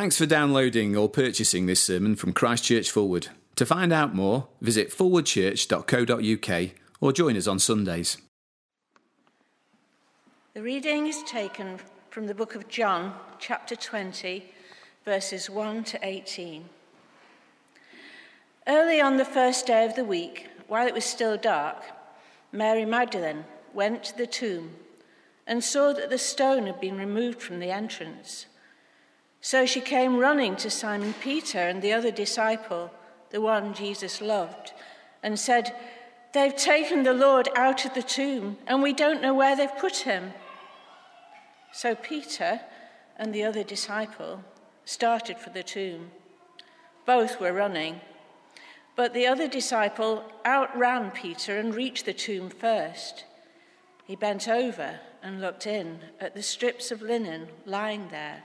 Thanks for downloading or purchasing this sermon from Christchurch Forward. To find out more, visit forwardchurch.co.uk or join us on Sundays. The reading is taken from the book of John, chapter 20, verses 1 to 18. Early on the first day of the week, while it was still dark, Mary Magdalene went to the tomb and saw that the stone had been removed from the entrance. So she came running to Simon Peter and the other disciple, the one Jesus loved, and said, They've taken the Lord out of the tomb, and we don't know where they've put him. So Peter and the other disciple started for the tomb. Both were running. But the other disciple outran Peter and reached the tomb first. He bent over and looked in at the strips of linen lying there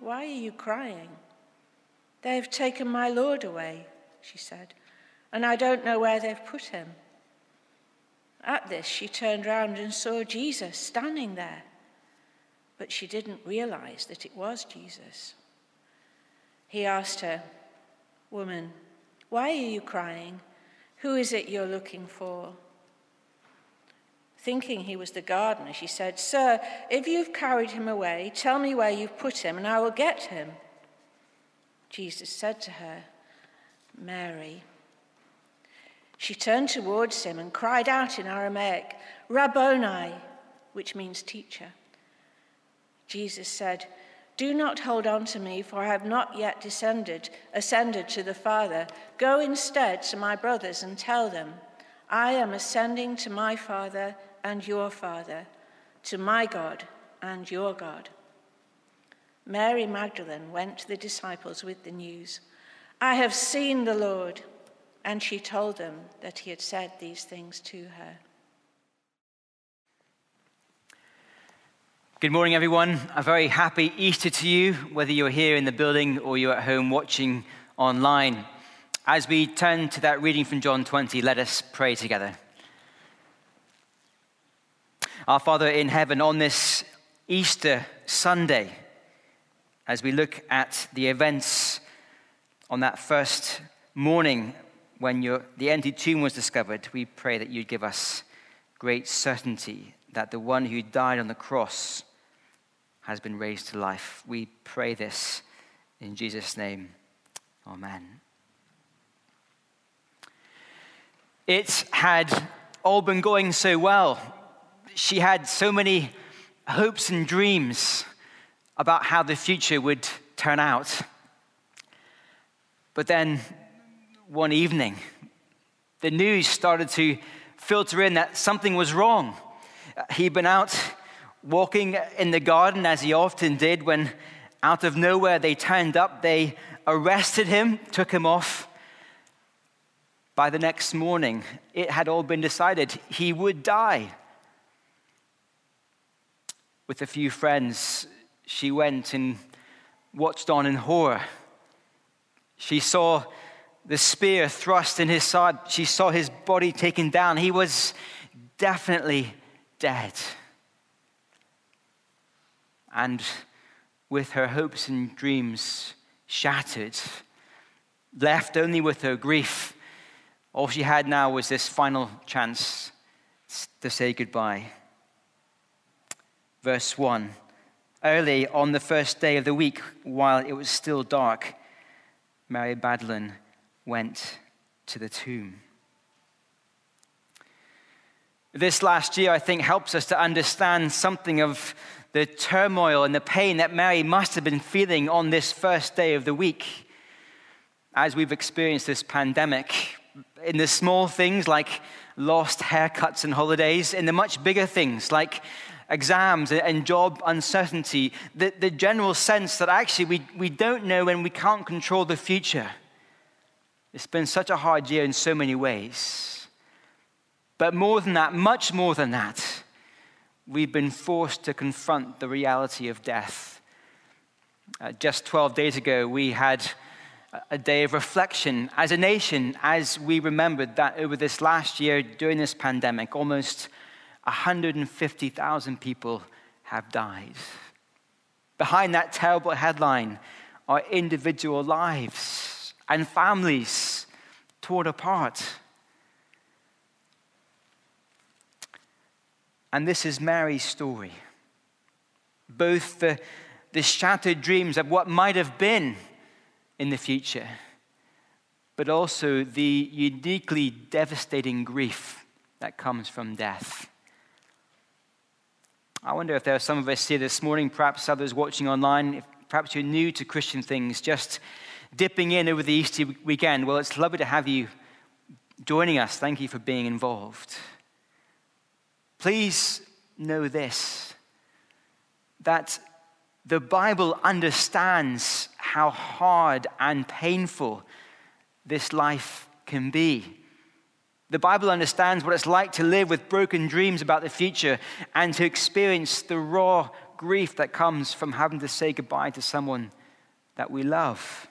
why are you crying? They have taken my Lord away, she said, and I don't know where they've put him. At this, she turned round and saw Jesus standing there, but she didn't realize that it was Jesus. He asked her, Woman, why are you crying? Who is it you're looking for? Thinking he was the gardener, she said, Sir, if you've carried him away, tell me where you've put him, and I will get him. Jesus said to her, Mary. She turned towards him and cried out in Aramaic, Rabboni, which means teacher. Jesus said, Do not hold on to me, for I have not yet descended, ascended to the Father. Go instead to my brothers and tell them, I am ascending to my Father and your Father, to my God and your God. Mary Magdalene went to the disciples with the news I have seen the Lord. And she told them that he had said these things to her. Good morning, everyone. A very happy Easter to you, whether you're here in the building or you're at home watching online. As we turn to that reading from John 20, let us pray together. Our Father in heaven, on this Easter Sunday, as we look at the events on that first morning when your, the empty tomb was discovered, we pray that you'd give us great certainty that the one who died on the cross has been raised to life. We pray this in Jesus' name. Amen. It had all been going so well she had so many hopes and dreams about how the future would turn out. But then one evening, the news started to filter in that something was wrong. He'd been out walking in the garden as he often did when out of nowhere they turned up, they arrested him, took him off. By the next morning, it had all been decided he would die with a few friends, she went and watched on in horror. She saw the spear thrust in his side. She saw his body taken down. He was definitely dead. And with her hopes and dreams shattered, left only with her grief, all she had now was this final chance to say goodbye verse 1. Early on the first day of the week, while it was still dark, Mary Magdalene went to the tomb. This last year, I think, helps us to understand something of the turmoil and the pain that Mary must have been feeling on this first day of the week as we've experienced this pandemic. In the small things like lost haircuts and holidays, in the much bigger things like exams and job uncertainty, the, the general sense that actually we, we don't know and we can't control the future. It's been such a hard year in so many ways. But more than that, much more than that, we've been forced to confront the reality of death. Uh, just 12 days ago, we had a day of reflection as a nation as we remembered that over this last year, during this pandemic, almost 150,000 people have died. Behind that terrible headline are individual lives and families torn apart. And this is Mary's story. Both the, the shattered dreams of what might have been in the future, but also the uniquely devastating grief that comes from death. I wonder if there are some of us here this morning, perhaps others watching online, if perhaps you're new to Christian things, just dipping in over the Easter weekend. Well, it's lovely to have you joining us. Thank you for being involved. Please know this that the Bible understands how hard and painful this life can be. The Bible understands what it's like to live with broken dreams about the future and to experience the raw grief that comes from having to say goodbye to someone that we love.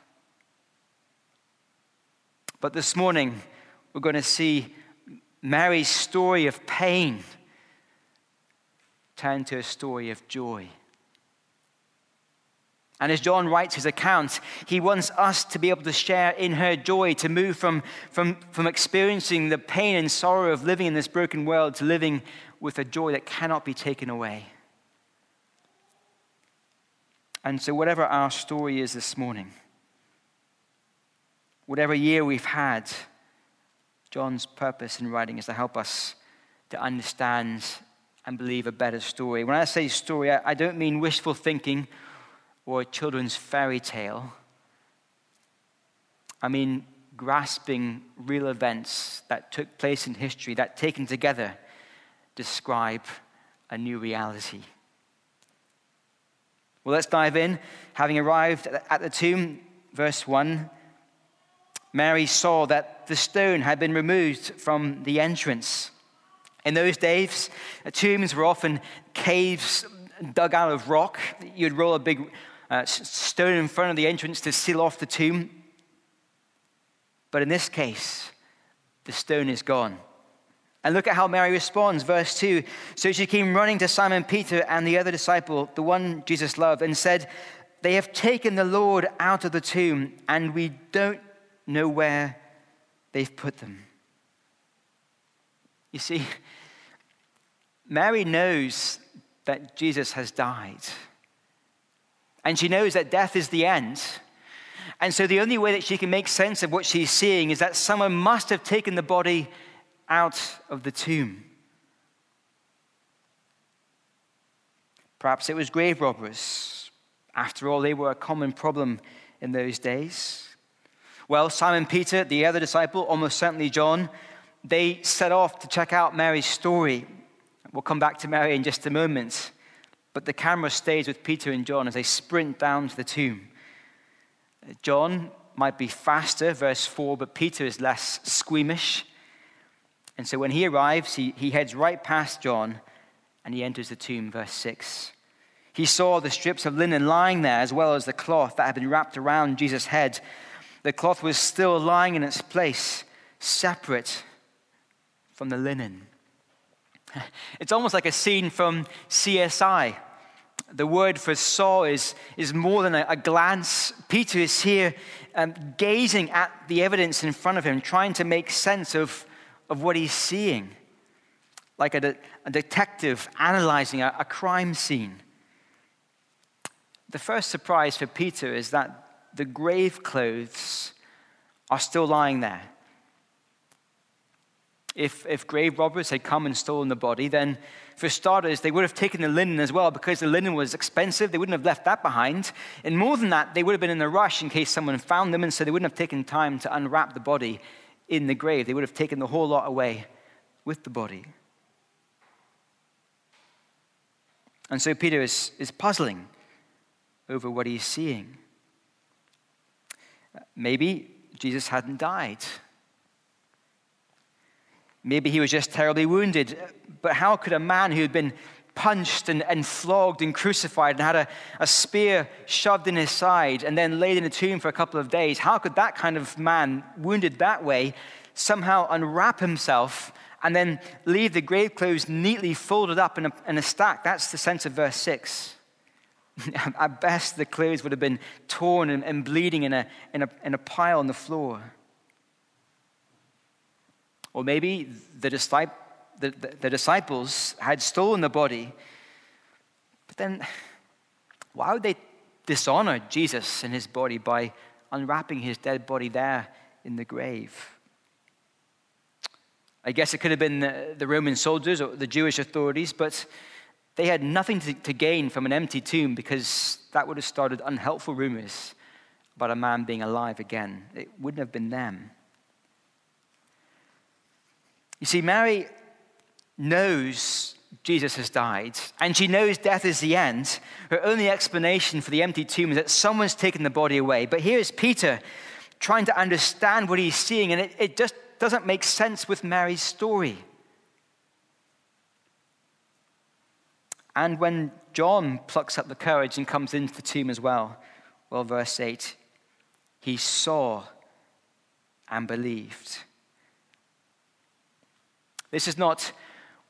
But this morning, we're going to see Mary's story of pain turn to a story of joy. And as John writes his account, he wants us to be able to share in her joy, to move from, from, from experiencing the pain and sorrow of living in this broken world to living with a joy that cannot be taken away. And so, whatever our story is this morning, whatever year we've had, John's purpose in writing is to help us to understand and believe a better story. When I say story, I don't mean wishful thinking or a children's fairy tale. I mean grasping real events that took place in history that, taken together, describe a new reality. Well, let's dive in. Having arrived at the tomb, verse 1, Mary saw that the stone had been removed from the entrance. In those days, uh, tombs were often caves dug out of rock. You'd roll a big uh, stone in front of the entrance to seal off the tomb. But in this case, the stone is gone. And look at how Mary responds, verse 2. So she came running to Simon Peter and the other disciple, the one Jesus loved, and said, They have taken the Lord out of the tomb, and we don't know where they've put them. You see, Mary knows that Jesus has died. And she knows that death is the end. And so the only way that she can make sense of what she's seeing is that someone must have taken the body out of the tomb. Perhaps it was grave robbers. After all, they were a common problem in those days. Well, Simon Peter, the other disciple, almost certainly John, they set off to check out Mary's story. We'll come back to Mary in just a moment. But the camera stays with Peter and John as they sprint down to the tomb. Uh, John might be faster, verse 4, but Peter is less squeamish. And so when he arrives, he, he heads right past John and he enters the tomb, verse 6. He saw the strips of linen lying there, as well as the cloth that had been wrapped around Jesus' head. The cloth was still lying in its place, separate from the linen. It's almost like a scene from CSI. The word for saw is, is more than a, a glance. Peter is here um, gazing at the evidence in front of him, trying to make sense of, of what he's seeing, like a, de- a detective analyzing a, a crime scene. The first surprise for Peter is that the grave clothes are still lying there. If, if grave robbers had come and stolen the body, then for starters, they would have taken the linen as well because the linen was expensive. They wouldn't have left that behind. And more than that, they would have been in a rush in case someone found them, and so they wouldn't have taken time to unwrap the body in the grave. They would have taken the whole lot away with the body. And so Peter is, is puzzling over what he's seeing. Maybe Jesus hadn't died. Maybe he was just terribly wounded. But how could a man who had been punched and, and flogged and crucified and had a, a spear shoved in his side and then laid in a tomb for a couple of days, how could that kind of man, wounded that way, somehow unwrap himself and then leave the grave clothes neatly folded up in a, in a stack? That's the sense of verse 6. At best, the clothes would have been torn and, and bleeding in a, in, a, in a pile on the floor. Or maybe the, the, the, the disciples had stolen the body, but then why would they dishonor Jesus and his body by unwrapping his dead body there in the grave? I guess it could have been the, Roman soldiers or the Jewish authorities, but they had nothing to, gain from an empty tomb because that would have started unhelpful rumors about a man being alive again. It wouldn't have been them. You see, Mary knows Jesus has died, and she knows death is the end. Her only explanation for the empty tomb is that someone's taken the body away. But here's Peter trying to understand what he's seeing, and it, it just doesn't make sense with Mary's story. And when John plucks up the courage and comes into the tomb as well, well, verse 8, he saw and believed. This is not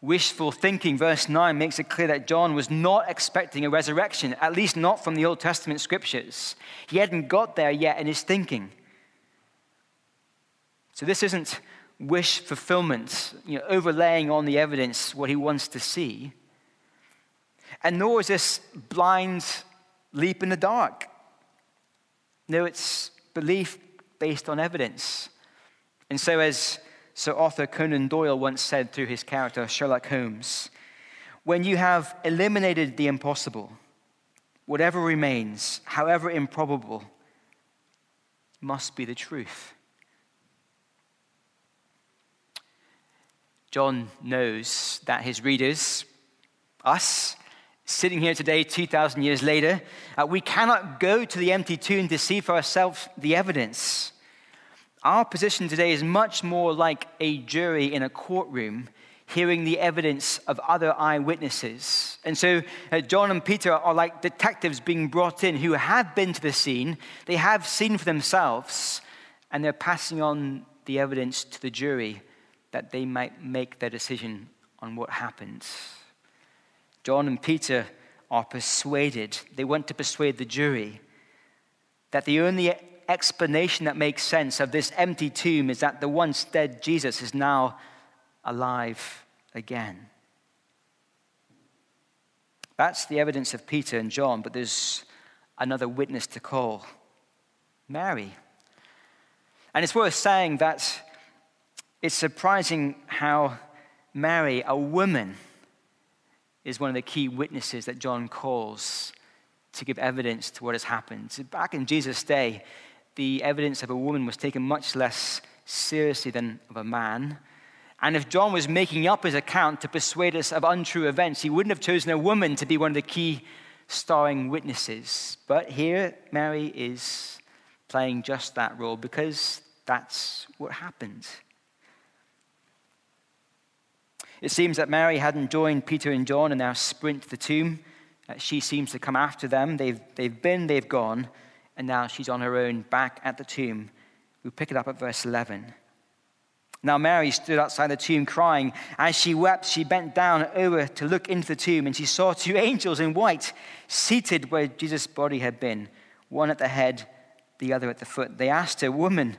wishful thinking. Verse 9 makes it clear that John was not expecting a resurrection, at least not from the Old Testament scriptures. He hadn't got there yet in his thinking. So this isn't wish fulfillment, you know, overlaying on the evidence what he wants to see. And nor is this blind leap in the dark. No, it's belief based on evidence. And so, as Sir Arthur Conan Doyle once said through his character Sherlock Holmes when you have eliminated the impossible, whatever remains, however improbable, must be the truth. John knows that his readers, us, sitting here today, 2,000 years later, uh, we cannot go to the empty tomb to see for ourselves the evidence. Our position today is much more like a jury in a courtroom hearing the evidence of other eyewitnesses. And so uh, John and Peter are like detectives being brought in who have been to the scene, they have seen for themselves, and they're passing on the evidence to the jury that they might make their decision on what happened. John and Peter are persuaded, they want to persuade the jury that the only explanation that makes sense of this empty tomb is that the once dead Jesus is now alive again. That's the evidence of Peter and John, but there's another witness to call Mary. And it's worth saying that it's surprising how Mary, a woman, is one of the key witnesses that John calls to give evidence to what has happened. Back in Jesus' day, the evidence of a woman was taken much less seriously than of a man. And if John was making up his account to persuade us of untrue events, he wouldn't have chosen a woman to be one of the key starring witnesses. But here, Mary is playing just that role because that's what happened. It seems that Mary hadn't joined Peter and John and now sprint to the tomb. Uh, she seems to come after them. They've, they've been, they've gone and now she's on her own back at the tomb. We pick it up at verse 11. Now Mary stood outside the tomb crying. As she wept, she bent down over to look into the tomb, and she saw two angels in white seated where Jesus' body had been, one at the head, the other at the foot. They asked her, Woman,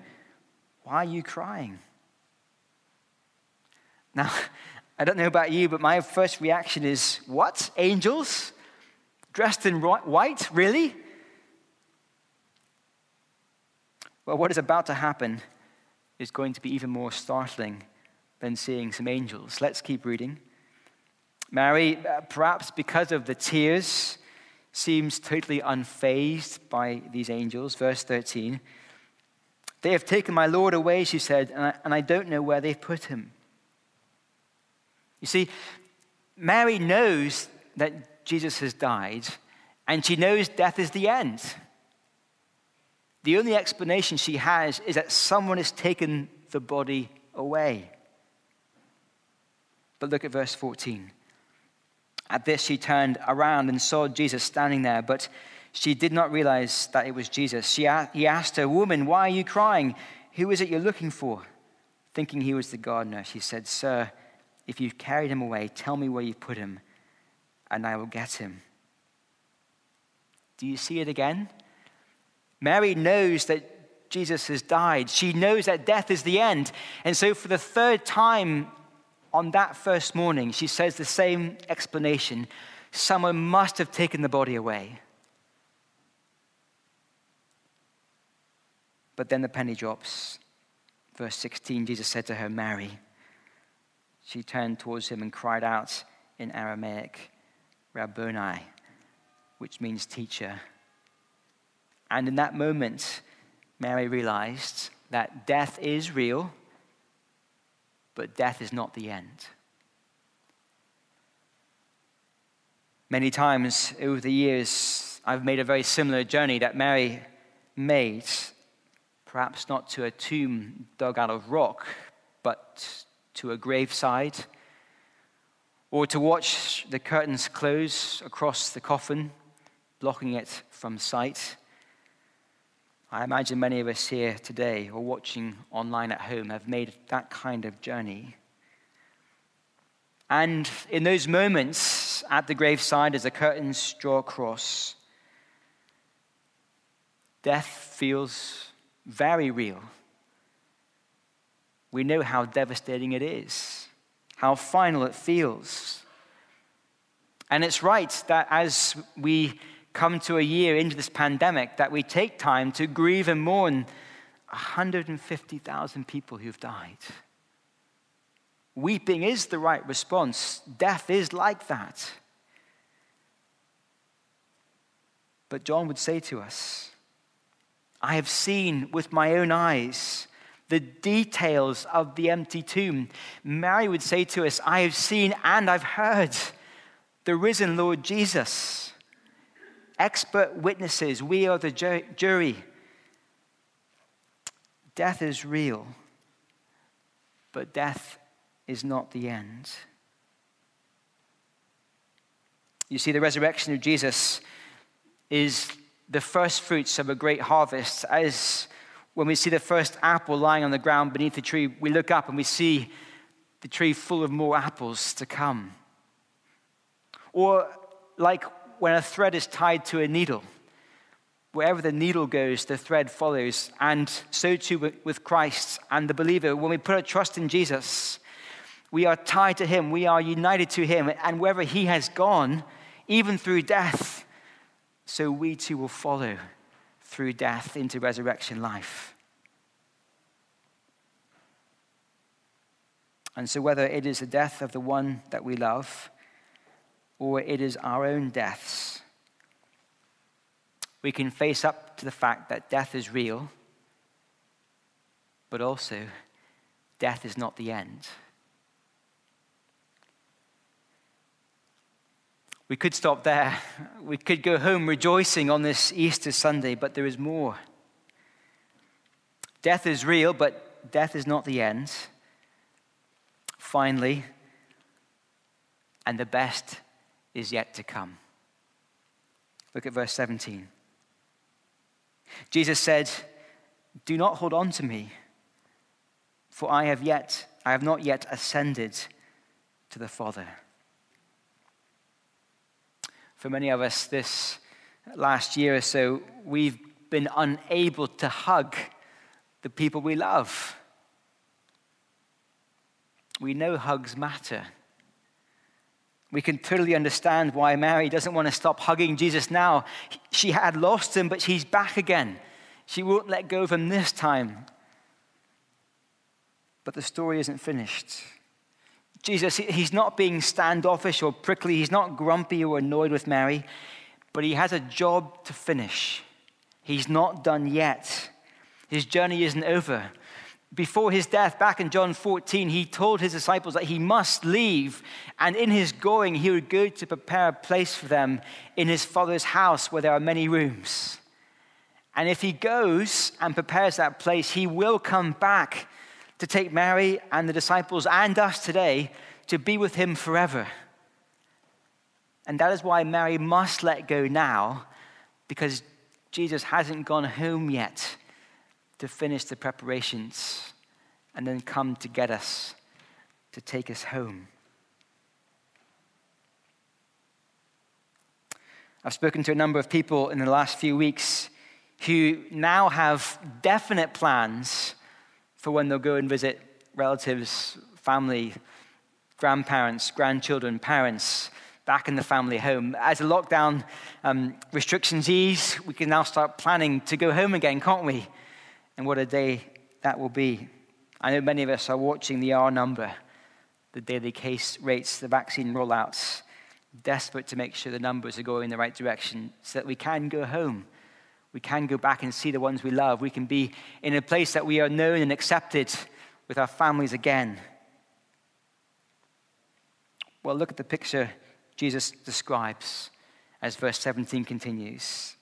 why are you crying? Now, I don't know about you, but my first reaction is, What? Angels? Dressed in white? Really? Well, what is about to happen is going to be even more startling than seeing some angels. Let's keep reading. Mary, uh, perhaps because of the tears, seems totally unfazed by these angels. Verse 13. They have taken my Lord away, she said, and I, and I don't know where they've put him. You see, Mary knows that Jesus has died, and she knows death is the end. The only explanation she has is that someone has taken the body away. But look at verse 14. At this, she turned around and saw Jesus standing there, but she did not realize that it was Jesus. She, he asked her, Woman, why are you crying? Who is it you're looking for? Thinking he was the gardener, she said, Sir, if you've carried him away, tell me where you've put him, and I will get him. Do you see it again? Mary knows that Jesus has died. She knows that death is the end. And so, for the third time on that first morning, she says the same explanation someone must have taken the body away. But then the penny drops. Verse 16 Jesus said to her, Mary. She turned towards him and cried out in Aramaic, Rabboni, which means teacher. And in that moment, Mary realized that death is real, but death is not the end. Many times over the years, I've made a very similar journey that Mary made, perhaps not to a tomb dug out of rock, but to a graveside, or to watch the curtains close across the coffin, blocking it from sight. I imagine many of us here today or watching online at home have made that kind of journey. And in those moments at the graveside, as the curtains draw across, death feels very real. We know how devastating it is, how final it feels. And it's right that as we come to a year into this pandemic that we take time to grieve and mourn 150,000 people who've died. Weeping is the right response. Death is like that. But John would say to us, I have seen with my own eyes the details of the empty tomb. Mary would say to us, I have seen and I've heard the risen Lord Jesus expert witnesses. We are the jury. Death is real, but death is not the end. You see, the resurrection of Jesus is the first fruits of a great harvest. As when we see the first apple lying on the ground beneath the tree, we look up and we see the tree full of more apples to come. Or like when a thread is tied to a needle. Wherever the needle goes, the thread follows. And so too with Christ and the believer. When we put our trust in Jesus, we are tied to Him, we are united to Him. And wherever He has gone, even through death, so we too will follow through death into resurrection life. And so, whether it is the death of the one that we love, or it is our own deaths. We can face up to the fact that death is real, but also death is not the end. We could stop there. We could go home rejoicing on this Easter Sunday, but there is more. Death is real, but death is not the end. Finally, and the best is yet to come. Look at verse 17. Jesus said, Do not hold on to me, for I have yet, I have not yet ascended to the Father. For many of us, this last year or so, we've been unable to hug the people we love. We know hugs matter. We can totally understand why Mary doesn't want to stop hugging Jesus now. She had lost him, but he's back again. She won't let go of him this time. But the story isn't finished. Jesus, he's not being standoffish or prickly. He's not grumpy or annoyed with Mary, but he has a job to finish. He's not done yet. His journey isn't over. Before his death, back in John 14, he told his disciples that he must leave, and in his going, he would go to prepare a place for them in his Father's house where there are many rooms. And if he goes and prepares that place, he will come back to take Mary and the disciples and us today to be with him forever. And that is why Mary must let go now, because Jesus hasn't gone home yet to finish the preparations and then come to get us, to take us home. I've spoken to a number of people in the last few weeks who now have definite plans for when they'll go and visit relatives, family, grandparents, grandchildren, parents back in the family home. As the lockdown um, restrictions ease, we can now start planning to go home again, can't we? And what a day that will be. I know many of us are watching the R number, the daily case rates, the vaccine rollouts, desperate to make sure the numbers are going in the right direction so that we can go home we can go back and see the ones we love. We can be in a place that we are known and accepted with our families again. Well, look at the picture Jesus describes as verse 17 continues.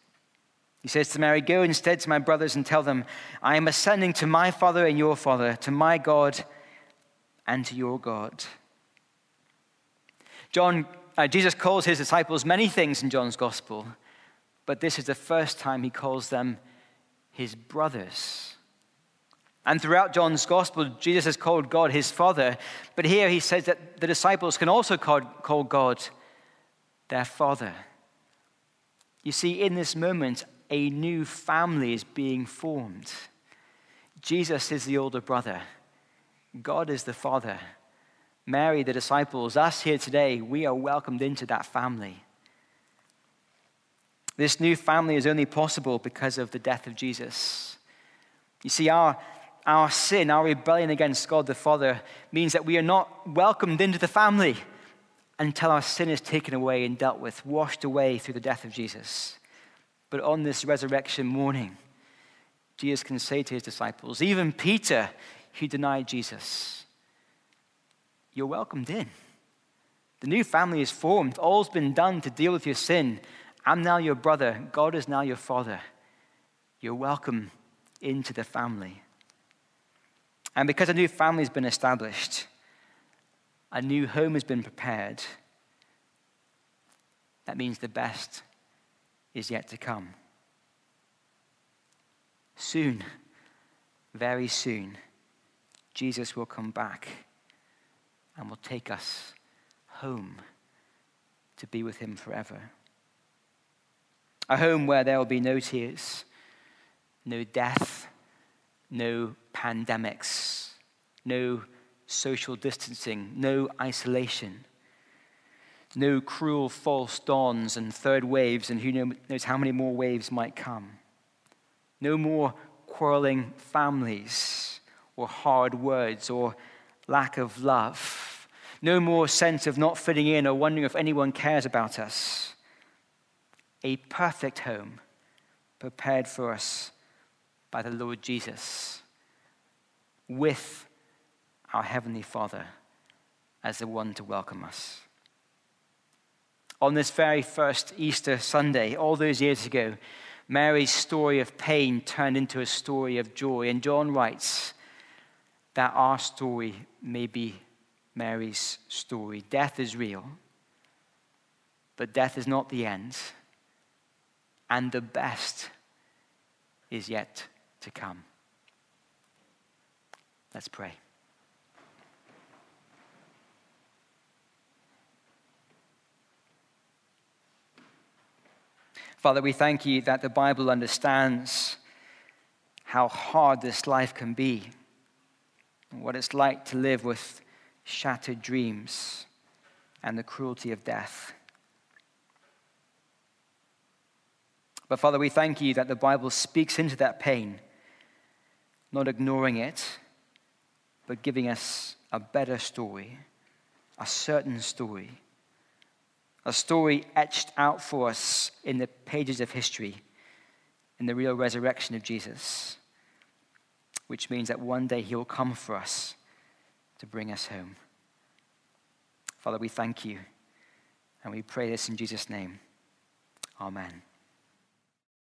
He says to Mary, Go instead to my brothers and tell them, I am ascending to my Father and your Father, to my God and to your God. John, uh, Jesus calls his disciples many things in John's gospel but this is the first time he calls them his brothers. And throughout John's gospel, Jesus has called God his father, but here he says that the disciples can also call, call God their father. You see, in this moment, a new family is being formed. Jesus is the older brother, God is the father. Mary, the disciples, us here today, we are welcomed into that family. This new family is only possible because of the death of Jesus. You see, our, our sin, our rebellion against God the Father, means that we are not welcomed into the family until our sin is taken away and dealt with, washed away through the death of Jesus. But on this resurrection morning, Jesus can say to his disciples, even Peter, who denied Jesus, You're welcomed in. The new family is formed. All's been done to deal with your sin I'm now your brother. God is now your father. You're welcome into the family. And because a new family has been established, a new home has been prepared, that means the best is yet to come. Soon, very soon, Jesus will come back and will take us home to be with him forever. A home where there will be no tears, no death, no pandemics, no social distancing, no isolation, no cruel false dawns and third waves, and who knows how many more waves might come. No more quarreling families or hard words or lack of love. No more sense of not fitting in or wondering if anyone cares about us a perfect home prepared for us by the Lord Jesus with our Heavenly Father as the one to welcome us. On this very first Easter Sunday, all those years ago, Mary's story of pain turned into a story of joy. And John writes that our story may be Mary's story. Death is real, but death is not the end and the best is yet to come. Let's pray. Father, we thank you that the Bible understands how hard this life can be, and what it's like to live with shattered dreams and the cruelty of death. But Father, we thank you that the Bible speaks into that pain, not ignoring it, but giving us a better story, a certain story, a story etched out for us in the pages of history, in the real resurrection of Jesus, which means that one day he will come for us to bring us home. Father, we thank you and we pray this in Jesus' name. Amen.